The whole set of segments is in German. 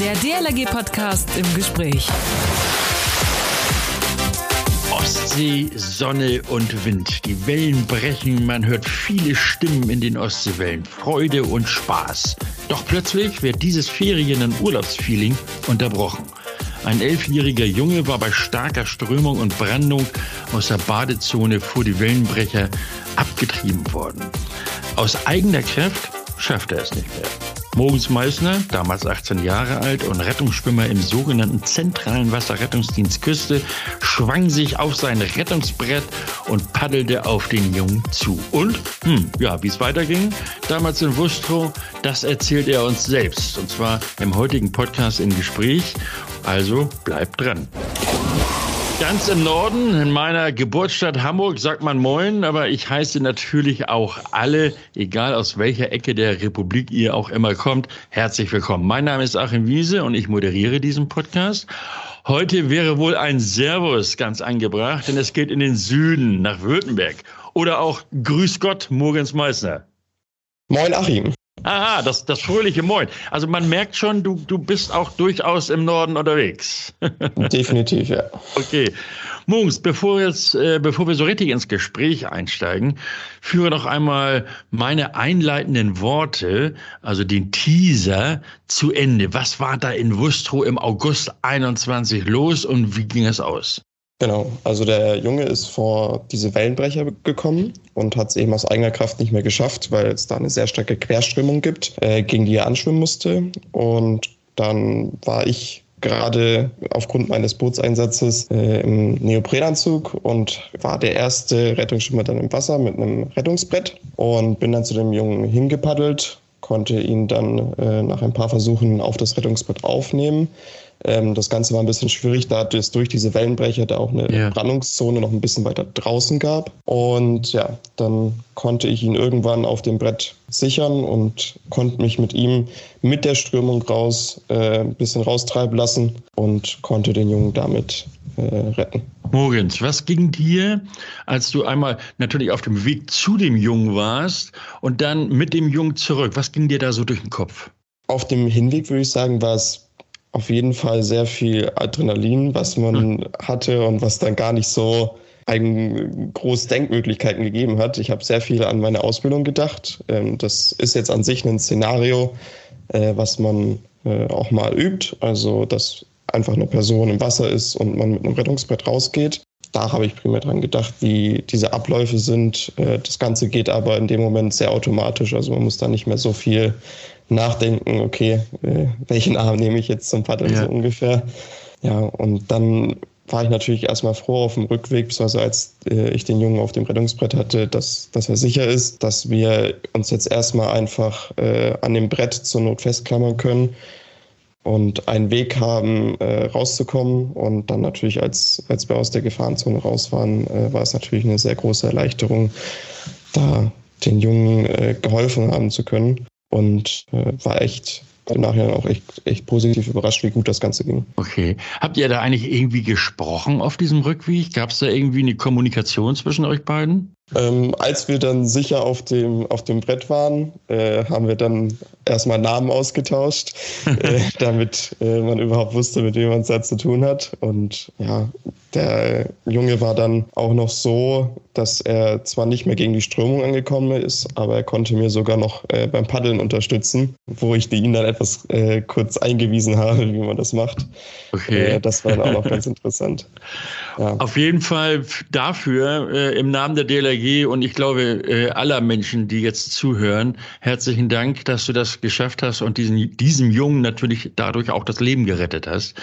Der DLRG-Podcast im Gespräch. Ostsee, Sonne und Wind. Die Wellen brechen, man hört viele Stimmen in den Ostseewellen. Freude und Spaß. Doch plötzlich wird dieses Ferien- und Urlaubsfeeling unterbrochen. Ein elfjähriger Junge war bei starker Strömung und Brandung aus der Badezone vor die Wellenbrecher abgetrieben worden. Aus eigener Kraft schafft er es nicht mehr. Mogens Meissner, damals 18 Jahre alt und Rettungsschwimmer im sogenannten zentralen Wasserrettungsdienst Küste, schwang sich auf sein Rettungsbrett und paddelte auf den Jungen zu. Und, hm, ja, wie es weiterging, damals in Wustrow, das erzählt er uns selbst. Und zwar im heutigen Podcast in Gespräch. Also bleibt dran. Ganz im Norden, in meiner Geburtsstadt Hamburg, sagt man Moin, aber ich heiße natürlich auch alle, egal aus welcher Ecke der Republik ihr auch immer kommt, herzlich willkommen. Mein Name ist Achim Wiese und ich moderiere diesen Podcast. Heute wäre wohl ein Servus ganz angebracht, denn es geht in den Süden, nach Württemberg. Oder auch Grüß Gott, Morgens Meißner. Moin Achim. Aha, das, das fröhliche Moin. Also man merkt schon, du, du bist auch durchaus im Norden unterwegs. Definitiv, ja. Okay. Mungs, bevor, jetzt, äh, bevor wir so richtig ins Gespräch einsteigen, führe noch einmal meine einleitenden Worte, also den Teaser, zu Ende. Was war da in Wustrow im August 21 los und wie ging es aus? Genau, also der Junge ist vor diese Wellenbrecher gekommen und hat es eben aus eigener Kraft nicht mehr geschafft, weil es da eine sehr starke Querströmung gibt, äh, gegen die er anschwimmen musste. Und dann war ich gerade aufgrund meines Bootseinsatzes äh, im Neoprenanzug und war der erste Rettungsschwimmer dann im Wasser mit einem Rettungsbrett und bin dann zu dem Jungen hingepaddelt, konnte ihn dann äh, nach ein paar Versuchen auf das Rettungsbrett aufnehmen ähm, das Ganze war ein bisschen schwierig, da es durch diese Wellenbrecher da auch eine ja. Brandungszone noch ein bisschen weiter draußen gab. Und ja, dann konnte ich ihn irgendwann auf dem Brett sichern und konnte mich mit ihm mit der Strömung raus äh, ein bisschen raustreiben lassen und konnte den Jungen damit äh, retten. Mogens, was ging dir, als du einmal natürlich auf dem Weg zu dem Jungen warst und dann mit dem Jungen zurück? Was ging dir da so durch den Kopf? Auf dem Hinweg würde ich sagen, war es auf jeden Fall sehr viel Adrenalin, was man mhm. hatte und was dann gar nicht so einen groß Denkmöglichkeiten gegeben hat. Ich habe sehr viel an meine Ausbildung gedacht. Ähm, das ist jetzt an sich ein Szenario, äh, was man äh, auch mal übt. Also, dass einfach eine Person im Wasser ist und man mit einem Rettungsbrett rausgeht. Da habe ich primär dran gedacht, wie diese Abläufe sind. Äh, das Ganze geht aber in dem Moment sehr automatisch. Also man muss da nicht mehr so viel nachdenken, okay, äh, welchen Arm nehme ich jetzt zum Paddeln ja. so ungefähr. Ja, und dann war ich natürlich erstmal froh auf dem Rückweg, beziehungsweise als äh, ich den Jungen auf dem Rettungsbrett hatte, dass, dass er sicher ist, dass wir uns jetzt erstmal einfach äh, an dem Brett zur Not festklammern können und einen Weg haben, äh, rauszukommen. Und dann natürlich, als, als wir aus der Gefahrenzone raus waren, äh, war es natürlich eine sehr große Erleichterung, da den Jungen äh, geholfen haben zu können und äh, war echt im Nachhinein auch echt, echt positiv überrascht, wie gut das Ganze ging. Okay. Habt ihr da eigentlich irgendwie gesprochen auf diesem Rückweg? Gab es da irgendwie eine Kommunikation zwischen euch beiden? Ähm, als wir dann sicher auf dem, auf dem Brett waren, äh, haben wir dann erstmal Namen ausgetauscht, äh, damit äh, man überhaupt wusste, mit wem man es da zu tun hat. Und ja, der Junge war dann auch noch so, dass er zwar nicht mehr gegen die Strömung angekommen ist, aber er konnte mir sogar noch äh, beim Paddeln unterstützen, wo ich ihn dann etwas äh, kurz eingewiesen habe, wie man das macht. Okay. Äh, das war dann auch noch ganz interessant. Ja. Auf jeden Fall dafür im Namen der DLRG DLRG und ich glaube äh, aller Menschen, die jetzt zuhören, herzlichen Dank, dass du das geschafft hast und diesen, diesem Jungen natürlich dadurch auch das Leben gerettet hast.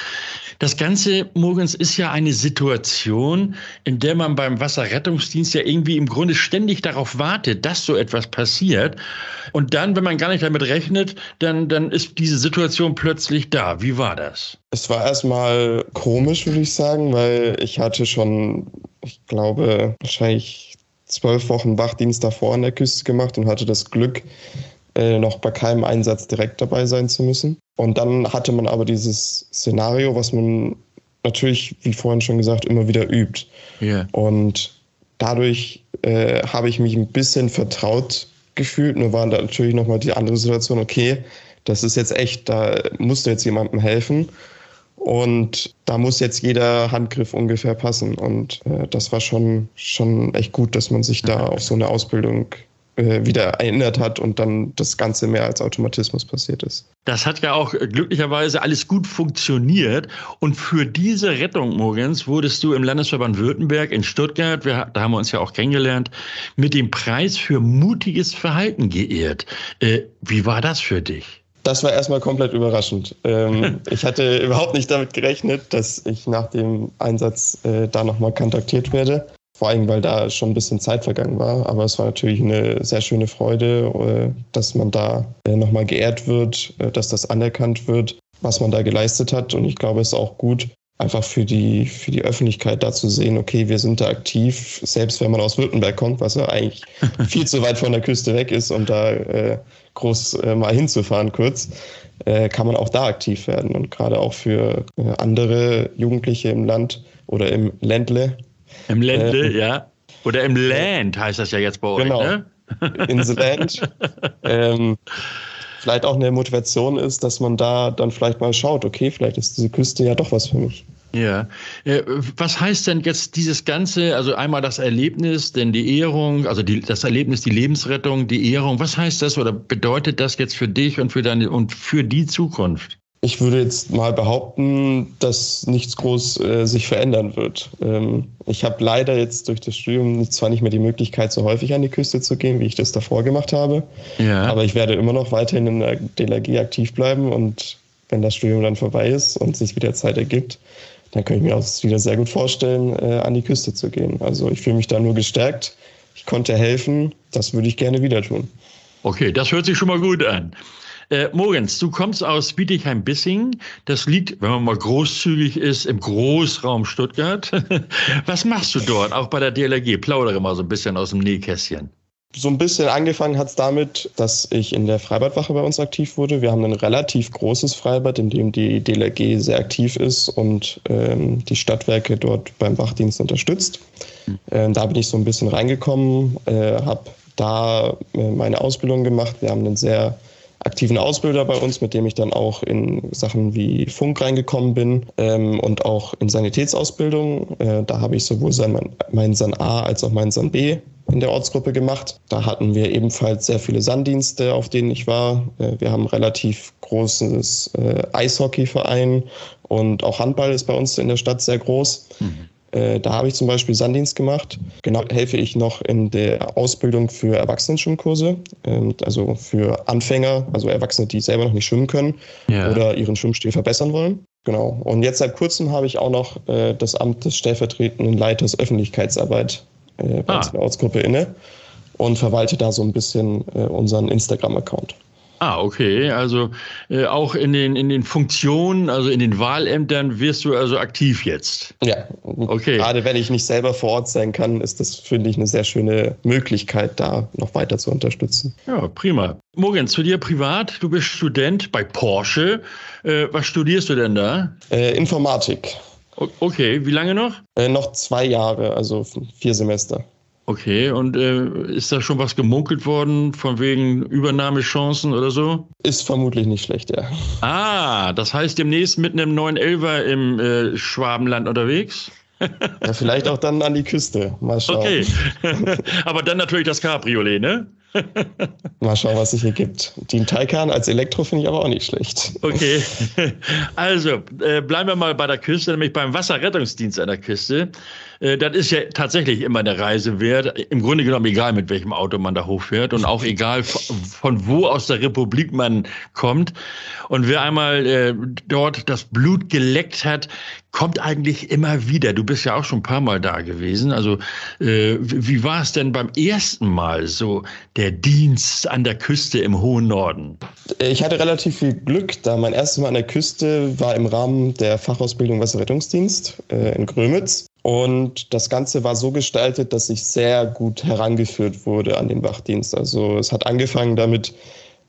Das Ganze, Morgens, ist ja eine Situation, in der man beim Wasserrettungsdienst ja irgendwie im Grunde ständig darauf wartet, dass so etwas passiert. Und dann, wenn man gar nicht damit rechnet, dann, dann ist diese Situation plötzlich da. Wie war das? Es war erstmal komisch, würde ich sagen, weil ich hatte schon, ich glaube, wahrscheinlich zwölf Wochen Wachdienst davor an der Küste gemacht und hatte das Glück, äh, noch bei keinem Einsatz direkt dabei sein zu müssen. Und dann hatte man aber dieses Szenario, was man natürlich, wie vorhin schon gesagt, immer wieder übt. Yeah. Und dadurch äh, habe ich mich ein bisschen vertraut gefühlt. Nur war da natürlich nochmal die andere Situation, okay, das ist jetzt echt, da musst du jetzt jemandem helfen. Und da muss jetzt jeder Handgriff ungefähr passen. Und äh, das war schon, schon echt gut, dass man sich da auf so eine Ausbildung wieder erinnert hat und dann das Ganze mehr als Automatismus passiert ist. Das hat ja auch glücklicherweise alles gut funktioniert. Und für diese Rettung, Morgens, wurdest du im Landesverband Württemberg in Stuttgart, wir, da haben wir uns ja auch kennengelernt, mit dem Preis für mutiges Verhalten geehrt. Äh, wie war das für dich? Das war erstmal komplett überraschend. Ähm, ich hatte überhaupt nicht damit gerechnet, dass ich nach dem Einsatz äh, da nochmal kontaktiert werde. Vor allem, weil da schon ein bisschen Zeit vergangen war. Aber es war natürlich eine sehr schöne Freude, äh, dass man da äh, nochmal geehrt wird, äh, dass das anerkannt wird, was man da geleistet hat. Und ich glaube, es ist auch gut, einfach für die, für die Öffentlichkeit da zu sehen, okay, wir sind da aktiv, selbst wenn man aus Württemberg kommt, was ja eigentlich viel zu weit von der Küste weg ist, um da äh, groß äh, mal hinzufahren kurz, kann man auch da aktiv werden. Und gerade auch für andere Jugendliche im Land oder im Ländle im Ländle, äh, ja. Oder im Land heißt das ja jetzt bei euch, genau. ne? In the Land. ähm, vielleicht auch eine Motivation ist, dass man da dann vielleicht mal schaut, okay, vielleicht ist diese Küste ja doch was für mich. Ja. Äh, was heißt denn jetzt dieses Ganze, also einmal das Erlebnis, denn die Ehrung, also die, das Erlebnis, die Lebensrettung, die Ehrung, was heißt das oder bedeutet das jetzt für dich und für deine und für die Zukunft? Ich würde jetzt mal behaupten, dass nichts groß äh, sich verändern wird. Ähm, ich habe leider jetzt durch das Studium zwar nicht mehr die Möglichkeit, so häufig an die Küste zu gehen, wie ich das davor gemacht habe. Ja. Aber ich werde immer noch weiterhin in der DLRG aktiv bleiben und wenn das Studium dann vorbei ist und sich wieder Zeit ergibt, dann kann ich mir auch wieder sehr gut vorstellen, äh, an die Küste zu gehen. Also ich fühle mich da nur gestärkt. Ich konnte helfen. Das würde ich gerne wieder tun. Okay, das hört sich schon mal gut an. Äh, Mogens, du kommst aus Bietigheim-Bissing. Das liegt, wenn man mal großzügig ist, im Großraum Stuttgart. Was machst du dort, auch bei der DLRG? Plaudere mal so ein bisschen aus dem Nähkästchen. So ein bisschen angefangen hat es damit, dass ich in der Freibadwache bei uns aktiv wurde. Wir haben ein relativ großes Freibad, in dem die DLRG sehr aktiv ist und ähm, die Stadtwerke dort beim Wachdienst unterstützt. Hm. Ähm, da bin ich so ein bisschen reingekommen, äh, habe da äh, meine Ausbildung gemacht. Wir haben einen sehr aktiven Ausbilder bei uns, mit dem ich dann auch in Sachen wie Funk reingekommen bin ähm, und auch in Sanitätsausbildung. Äh, da habe ich sowohl meinen San A als auch meinen San B in der Ortsgruppe gemacht. Da hatten wir ebenfalls sehr viele Sanddienste, auf denen ich war. Äh, wir haben ein relativ großes äh, Eishockeyverein und auch Handball ist bei uns in der Stadt sehr groß. Mhm. Äh, da habe ich zum Beispiel Sanddienst gemacht. Genau helfe ich noch in der Ausbildung für Erwachsenenschwimmkurse, ähm, also für Anfänger, also Erwachsene, die selber noch nicht schwimmen können ja. oder ihren Schwimmstil verbessern wollen. Genau. Und jetzt seit kurzem habe ich auch noch äh, das Amt des stellvertretenden Leiters Öffentlichkeitsarbeit äh, bei ah. der Ortsgruppe inne und verwalte da so ein bisschen unseren Instagram-Account. Ah, okay. Also äh, auch in den, in den Funktionen, also in den Wahlämtern wirst du also aktiv jetzt. Ja, okay. Gerade wenn ich nicht selber vor Ort sein kann, ist das, finde ich, eine sehr schöne Möglichkeit, da noch weiter zu unterstützen. Ja, prima. Morgen, zu dir privat. Du bist Student bei Porsche. Äh, was studierst du denn da? Äh, Informatik. O okay, wie lange noch? Äh, noch zwei Jahre, also vier Semester. Okay, und äh, ist da schon was gemunkelt worden von wegen Übernahmechancen oder so? Ist vermutlich nicht schlecht, ja. Ah, das heißt demnächst mit einem neuen Elver im äh, Schwabenland unterwegs? ja, vielleicht auch dann an die Küste. Mal schauen. Okay. Aber dann natürlich das Cabriolet, ne? Mal schauen, was sich hier gibt. Den Taycan als Elektro finde ich aber auch nicht schlecht. Okay. Also, äh, bleiben wir mal bei der Küste, nämlich beim Wasserrettungsdienst an der Küste. Äh, das ist ja tatsächlich immer eine Reise wert. Im Grunde genommen egal, mit welchem Auto man da hochfährt und auch egal von wo aus der Republik man kommt. Und wer einmal äh, dort das Blut geleckt hat, kommt eigentlich immer wieder. Du bist ja auch schon ein paar Mal da gewesen. Also äh, wie war es denn beim ersten Mal so der Dienst an der Küste im hohen Norden? Ich hatte relativ viel Glück, da mein erstes Mal an der Küste war im Rahmen der Fachausbildung Wasserrettungsdienst äh, in Grömitz. Und das Ganze war so gestaltet, dass ich sehr gut herangeführt wurde an den Wachdienst. Also es hat angefangen damit,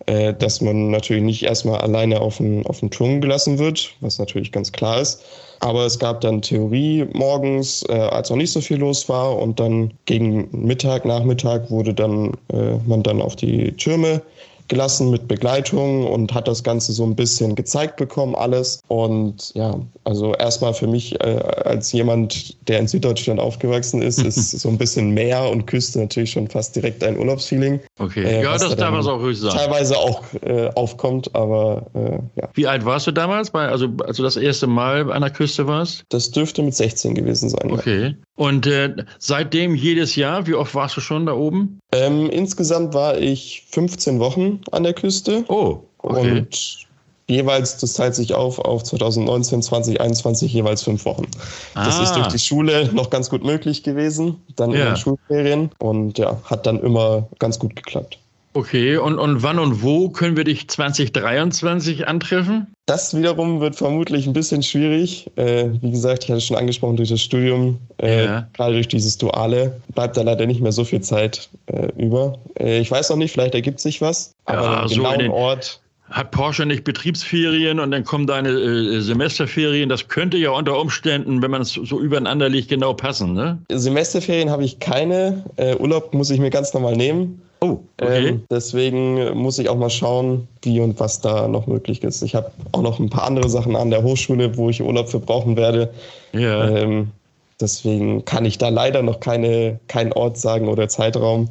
äh, dass man natürlich nicht erstmal alleine auf den, auf den Turm gelassen wird, was natürlich ganz klar ist. Aber es gab dann Theorie morgens, äh, als noch nicht so viel los war. Und dann gegen Mittag, Nachmittag wurde dann äh, man dann auf die Türme gelassen mit Begleitung und hat das Ganze so ein bisschen gezeigt bekommen, alles. Und ja, also erstmal für mich äh, als jemand, der in Süddeutschland aufgewachsen ist, ist so ein bisschen Meer und Küste natürlich schon fast direkt ein Urlaubsfeeling. Okay, äh, ja, das darf man auch ruhig sagen. Teilweise auch äh, aufkommt, aber äh, ja. Wie alt warst du damals, bei, also als du das erste Mal an der Küste warst? Das dürfte mit 16 gewesen sein. Okay. Ja. Und äh, seitdem jedes Jahr, wie oft warst du schon da oben? Ähm, insgesamt war ich 15 Wochen an der Küste. Oh, okay. Und jeweils, das teilt sich auf auf 2019, 2021 jeweils fünf Wochen. Ah. Das ist durch ah. die Schule noch ganz gut möglich gewesen, dann ja. in den Schulferien und ja, hat dann immer ganz gut geklappt. Okay, und, und wann und wo können wir dich 2023 antreffen? Das wiederum wird vermutlich ein bisschen schwierig. Äh, wie gesagt, ich hatte schon angesprochen durch das Studium, äh, ja. gerade durch dieses Duale, bleibt da leider nicht mehr so viel Zeit äh, über. Äh, ich weiß noch nicht, vielleicht ergibt sich was, aber ja, den genauen so Ort hat Porsche nicht Betriebsferien und dann kommen deine äh, Semesterferien. Das könnte ja unter Umständen, wenn man es so übereinander liegt, genau passen. Ne? Semesterferien habe ich keine. Äh, Urlaub muss ich mir ganz normal nehmen. Oh, okay. Ähm, deswegen muss ich auch mal schauen, wie und was da noch möglich ist. Ich habe auch noch ein paar andere Sachen an der Hochschule, wo ich Urlaub für brauchen werde. Ja. Ähm, deswegen kann ich da leider noch keine, keinen Ort sagen oder Zeitraum.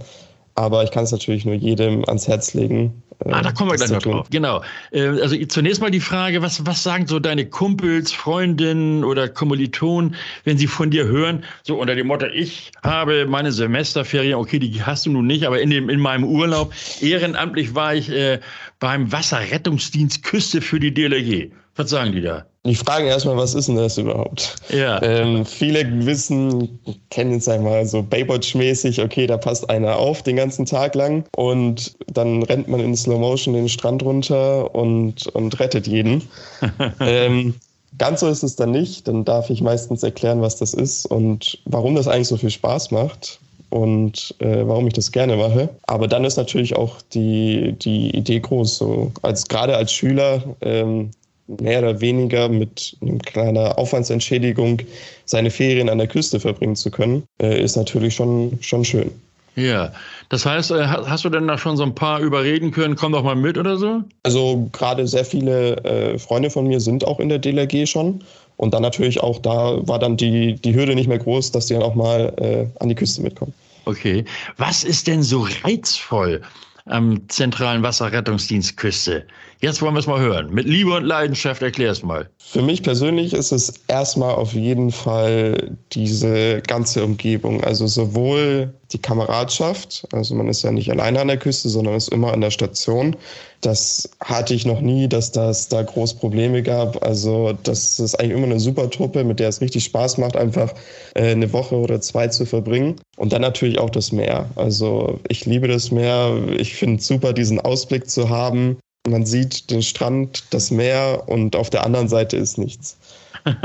Aber ich kann es natürlich nur jedem ans Herz legen, Ah, da kommen wir gleich noch drauf. Genau. Äh, also zunächst mal die Frage, was, was sagen so deine Kumpels, Freundinnen oder Kommilitonen, wenn sie von dir hören, so unter dem Motto, ich habe meine Semesterferien, okay, die hast du nun nicht, aber in, dem, in meinem Urlaub, ehrenamtlich war ich äh, beim Wasserrettungsdienst Küste für die DLRG. Was sagen die da? Die fragen erstmal, was ist denn das überhaupt? Ja. Ähm, viele wissen, kennen es einmal so Baywatch-mäßig, okay, da passt einer auf den ganzen Tag lang und dann rennt man in Slow Motion den Strand runter und, und rettet jeden. ähm, ganz so ist es dann nicht. Dann darf ich meistens erklären, was das ist und warum das eigentlich so viel Spaß macht und äh, warum ich das gerne mache. Aber dann ist natürlich auch die, die Idee groß. So als gerade als Schüler ähm, mehr oder weniger mit einer kleinen Aufwandsentschädigung seine Ferien an der Küste verbringen zu können, äh, ist natürlich schon, schon schön. Ja, das heißt, äh, hast du denn da schon so ein paar überreden können, komm doch mal mit oder so? Also gerade sehr viele äh, Freunde von mir sind auch in der DLRG schon. Und dann natürlich auch, da war dann die, die Hürde nicht mehr groß, dass die dann auch mal äh, an die Küste mitkommen. Okay. Was ist denn so reizvoll am zentralen Wasserrettungsdienst Küste? Jetzt wollen wir es mal hören. Mit Liebe und Leidenschaft erklär es mal. Für mich persönlich ist es erstmal auf jeden Fall diese ganze Umgebung. Also sowohl die Kameradschaft, also man ist ja nicht alleine an der Küste, sondern ist immer an der Station. Das hatte ich noch nie, dass das da groß Probleme gab. Also das ist eigentlich immer eine super Truppe, mit der es richtig Spaß macht, einfach äh, eine Woche oder zwei zu verbringen. Und dann natürlich auch das Meer. Also ich liebe das Meer. Ich finde es super, diesen Ausblick zu haben. Man sieht den Strand, das Meer und auf der anderen Seite ist nichts.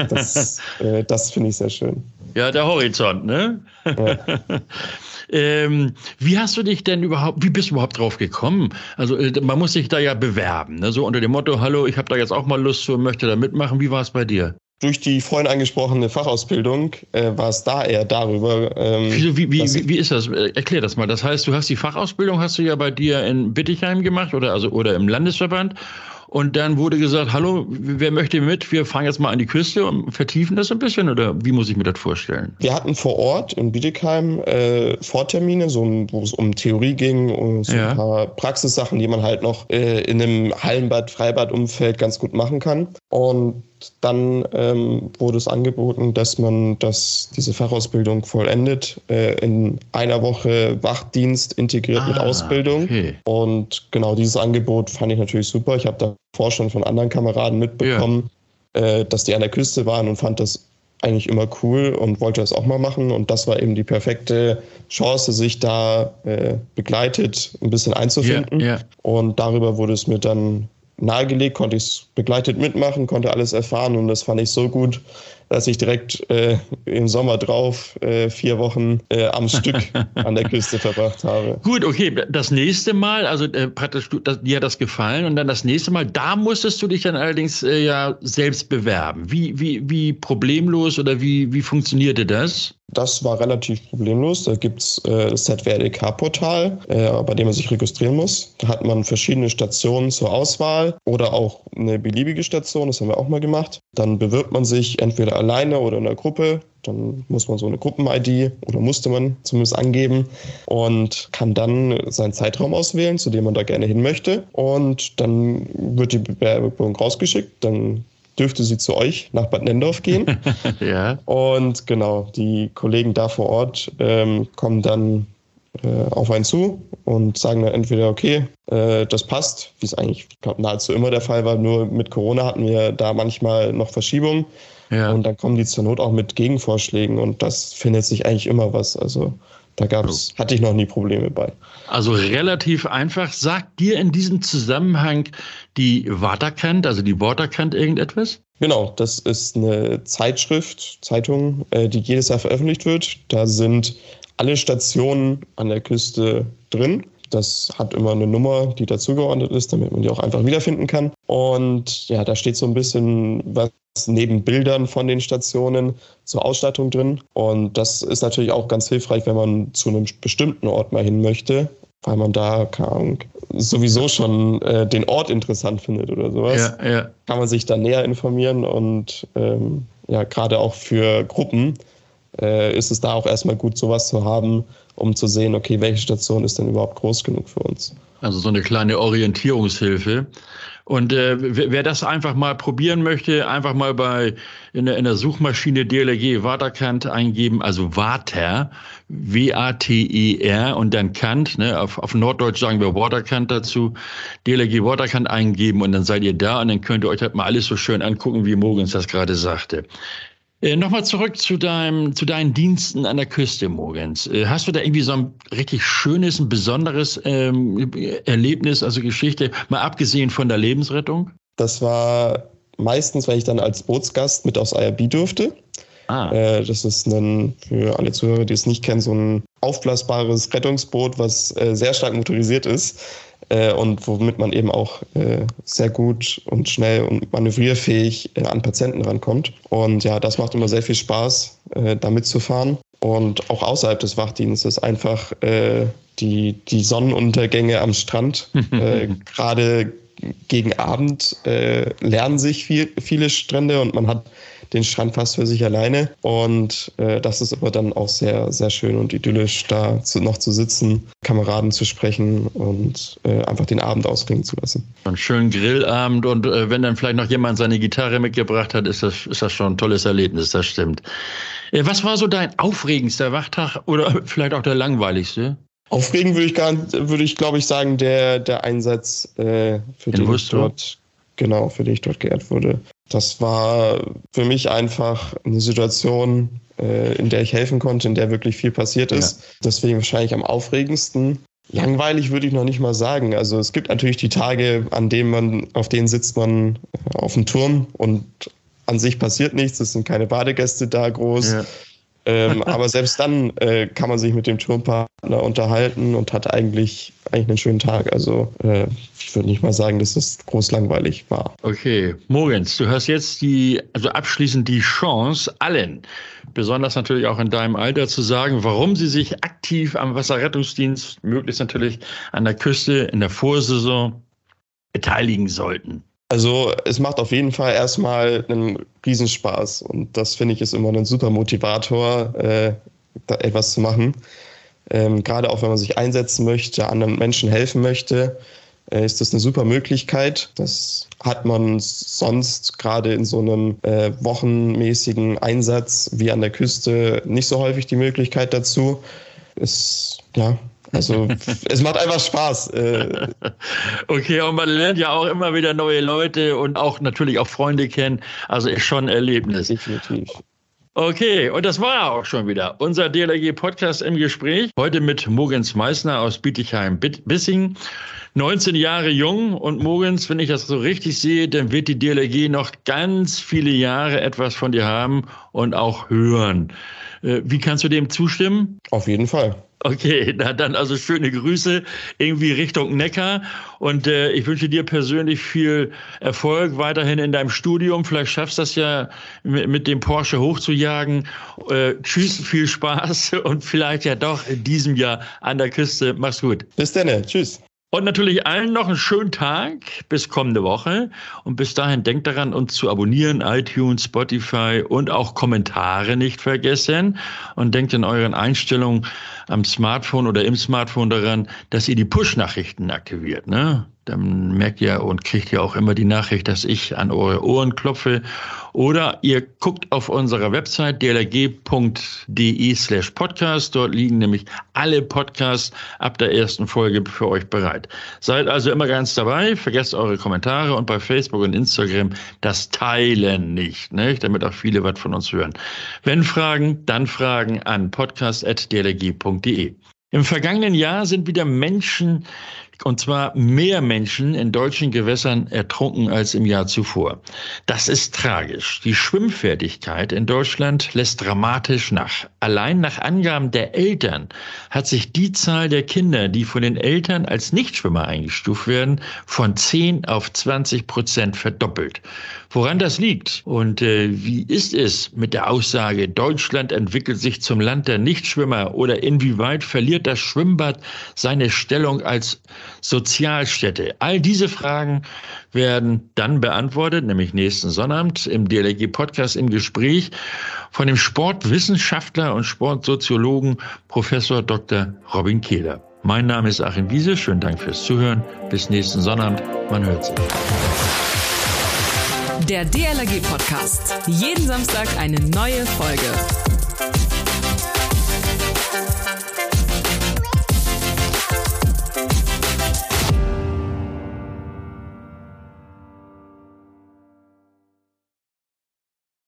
Das, äh, das finde ich sehr schön. Ja, der Horizont, ne? Ja. ähm, wie hast du dich denn überhaupt, wie bist du überhaupt drauf gekommen? Also äh, man muss sich da ja bewerben, ne? so unter dem Motto, hallo, ich habe da jetzt auch mal Lust zu und möchte da mitmachen. Wie war es bei dir? Durch die vorhin angesprochene Fachausbildung äh, war es da eher darüber. Ähm, wie, wie, wie, wie, ist das? Äh, erklär das mal. Das heißt, du hast die Fachausbildung, hast du ja bei dir in Bittigheim gemacht oder, also, oder im Landesverband und dann wurde gesagt, hallo, wer möchte mit? Wir fahren jetzt mal an die Küste und vertiefen das ein bisschen oder wie muss ich mir das vorstellen? Wir hatten vor Ort in Bietigheim äh, Vortermine, so, wo es um Theorie ging und so ja. ein paar Praxissachen, die man halt noch äh, in einem Hallenbad, Freibad-Umfeld ganz gut machen kann. Und dann ähm, wurde es angeboten, dass man das, diese Fachausbildung vollendet, äh, in einer Woche Wachdienst integriert ah, mit Ausbildung. Okay. Und genau dieses Angebot fand ich natürlich super. Ich habe davor schon von anderen Kameraden mitbekommen, ja. äh, dass die an der Küste waren und fand das eigentlich immer cool und wollte das auch mal machen. Und das war eben die perfekte Chance, sich da äh, begleitet ein bisschen einzufinden. Yeah, yeah. Und darüber wurde es mir dann nahegelegt, konnte ich begleitet mitmachen, konnte alles erfahren und das fand ich so gut, dass ich direkt äh, im Sommer drauf äh, vier Wochen äh, am Stück an der Küste verbracht habe. Gut, okay. Das nächste Mal, also äh, praktisch, das, dir hat das gefallen und dann das nächste Mal, da musstest du dich dann allerdings äh, ja selbst bewerben. Wie, wie, wie problemlos oder wie, wie funktionierte das? Das war relativ problemlos. Da gibt es äh, das ZWRDK-Portal, äh, bei dem man sich registrieren muss. Da hat man verschiedene Stationen zur Auswahl oder auch eine beliebige Station. Das haben wir auch mal gemacht. Dann bewirbt man sich entweder alleine oder in einer Gruppe. Dann muss man so eine Gruppen-ID oder musste man zumindest angeben und kann dann seinen Zeitraum auswählen, zu dem man da gerne hin möchte. Und dann wird die Bewerbung rausgeschickt. Dann dürfte sie zu euch nach Bad Nendorf gehen. ja. Und genau, die Kollegen da vor Ort ähm, kommen dann äh, auf einen zu und sagen dann entweder, okay, äh, das passt, wie es eigentlich, nahezu immer der Fall war. Nur mit Corona hatten wir da manchmal noch Verschiebungen. Ja. Und dann kommen die zur Not auch mit Gegenvorschlägen und das findet sich eigentlich immer was. Also da gab's, hatte ich noch nie Probleme bei. Also relativ einfach. Sagt dir in diesem Zusammenhang die Waterkant, also die Waterkant irgendetwas? Genau, das ist eine Zeitschrift, Zeitung, äh, die jedes Jahr veröffentlicht wird. Da sind alle Stationen an der Küste drin. Das hat immer eine Nummer, die dazugeordnet ist, damit man die auch einfach wiederfinden kann. Und ja, da steht so ein bisschen was neben Bildern von den Stationen zur Ausstattung drin. Und das ist natürlich auch ganz hilfreich, wenn man zu einem bestimmten Ort mal hin möchte, weil man da kann, sowieso schon äh, den Ort interessant findet oder sowas. Ja, ja. Kann man sich da näher informieren und ähm, ja, gerade auch für Gruppen äh, ist es da auch erstmal gut, sowas zu haben, um zu sehen, okay, welche Station ist denn überhaupt groß genug für uns. Also so eine kleine Orientierungshilfe. Und äh, wer das einfach mal probieren möchte, einfach mal bei in der, in der Suchmaschine DLRG Waterkant eingeben, also Water, W-A-T-E-R und dann Kant, ne, auf, auf Norddeutsch sagen wir Waterkant dazu, DLRG Waterkant eingeben und dann seid ihr da und dann könnt ihr euch halt mal alles so schön angucken, wie Mogens das gerade sagte. Äh, Nochmal zurück zu, deinem, zu deinen Diensten an der Küste, Mogens. Äh, hast du da irgendwie so ein richtig schönes, ein besonderes ähm, Erlebnis, also Geschichte, mal abgesehen von der Lebensrettung? Das war meistens, wenn ich dann als Bootsgast mit aufs IRB durfte. Ah. Äh, das ist ein, für alle Zuhörer, die es nicht kennen, so ein aufblasbares Rettungsboot, was äh, sehr stark motorisiert ist äh, und womit man eben auch äh, sehr gut und schnell und manövrierfähig äh, an Patienten rankommt. Und ja, das macht immer sehr viel Spaß, äh, da mitzufahren. Und auch außerhalb des Wachdienstes einfach äh, die, die Sonnenuntergänge am Strand, äh, gerade gegen Abend lernen sich viel, viele Strände und man hat den Strand fast für sich alleine. Und äh, das ist aber dann auch sehr, sehr schön und idyllisch, da zu, noch zu sitzen, Kameraden zu sprechen und äh, einfach den Abend ausklingen zu lassen. Einen schönen Grillabend und äh, wenn dann vielleicht noch jemand seine Gitarre mitgebracht hat, ist das, ist das schon ein tolles Erlebnis, das stimmt. Äh, was war so dein aufregendster Wachtag oder vielleicht auch der langweiligste? Aufregend würde ich gar, würde ich glaube ich sagen, der, der Einsatz, äh, für In den ich dort, genau, für den ich dort geehrt wurde. Das war für mich einfach eine Situation, äh, in der ich helfen konnte, in der wirklich viel passiert ist. Ja. Deswegen wahrscheinlich am aufregendsten. Langweilig würde ich noch nicht mal sagen. Also es gibt natürlich die Tage, an denen man, auf denen sitzt man äh, auf dem Turm und an sich passiert nichts. Es sind keine Badegäste da groß. Ja. Ähm, aber selbst dann äh, kann man sich mit dem Turmpartner unterhalten und hat eigentlich, eigentlich einen schönen Tag. Also äh, ich würde nicht mal sagen, dass es groß langweilig war. Okay, Mogens, du hast jetzt die, also abschließend die Chance, allen, besonders natürlich auch in deinem Alter, zu sagen, warum sie sich aktiv am Wasserrettungsdienst, möglichst natürlich an der Küste in der Vorsaison beteiligen sollten. Also es macht auf jeden Fall erstmal einen Riesenspaß und das finde ich ist immer ein super Motivator, äh, etwas zu machen. Ähm, Gerade auch wenn man sich einsetzen möchte, anderen Menschen helfen möchte, äh, ist das eine super Möglichkeit. Das hat man sonst gerade in so einem äh, wochenmäßigen Einsatz wie an der Küste nicht so häufig die Möglichkeit dazu. Ist ja also es macht einfach Spaß. Äh. Okay, und man lernt ja auch immer wieder neue Leute und auch natürlich auch Freunde kennen. Also ist schon ein Erlebnis. Definitiv. Okay, und das war auch schon wieder unser DLRG-Podcast im Gespräch. Heute mit Mogens Meissner aus Bietigheim-Bissing. 19 Jahre jung und Mogens, wenn ich das so richtig sehe, dann wird die DLRG noch ganz viele Jahre etwas von dir haben und auch hören. Äh, wie kannst du dem zustimmen? Auf jeden Fall. Okay, na dann also schöne Grüße irgendwie Richtung Neckar und äh, ich wünsche dir persönlich viel Erfolg weiterhin in deinem Studium. Vielleicht schaffst du das ja mit, dem Porsche hochzujagen. Äh, tschüss, viel Spaß und vielleicht ja doch in diesem Jahr an der Küste. Mach's gut. Bis dann, tschüss. Und natürlich allen noch einen schönen Tag bis kommende Woche. Und bis dahin denkt daran, uns zu abonnieren, iTunes, Spotify und auch Kommentare nicht vergessen. Und denkt in euren Einstellungen am Smartphone oder im Smartphone daran, dass ihr die Push-Nachrichten aktiviert. Ne? Dann merkt ihr und kriegt ihr auch immer die Nachricht, dass ich an eure Ohren klopfe. Oder ihr guckt auf unserer Website dlg.de slash podcast. Dort liegen nämlich alle Podcasts ab der ersten Folge für euch bereit. Seid also immer ganz dabei. Vergesst eure Kommentare und bei Facebook und Instagram das Teilen nicht, nicht? damit auch viele was von uns hören. Wenn Fragen, dann Fragen an podcast.dlg.de. Im vergangenen Jahr sind wieder Menschen und zwar mehr Menschen in deutschen Gewässern ertrunken als im Jahr zuvor. Das ist tragisch. Die Schwimmfertigkeit in Deutschland lässt dramatisch nach. Allein nach Angaben der Eltern hat sich die Zahl der Kinder, die von den Eltern als Nichtschwimmer eingestuft werden, von 10 auf 20 Prozent verdoppelt. Woran das liegt und äh, wie ist es mit der Aussage, Deutschland entwickelt sich zum Land der Nichtschwimmer oder inwieweit verliert das Schwimmbad seine Stellung als Sozialstätte? All diese Fragen werden dann beantwortet, nämlich nächsten Sonnabend im DLG-Podcast im Gespräch von dem Sportwissenschaftler und Sportsoziologen Professor Dr. Robin Kehler. Mein Name ist Achim Wiese. Schönen Dank fürs Zuhören. Bis nächsten Sonnabend. Man hört sich. Der DLRG Podcast. Jeden Samstag eine neue Folge.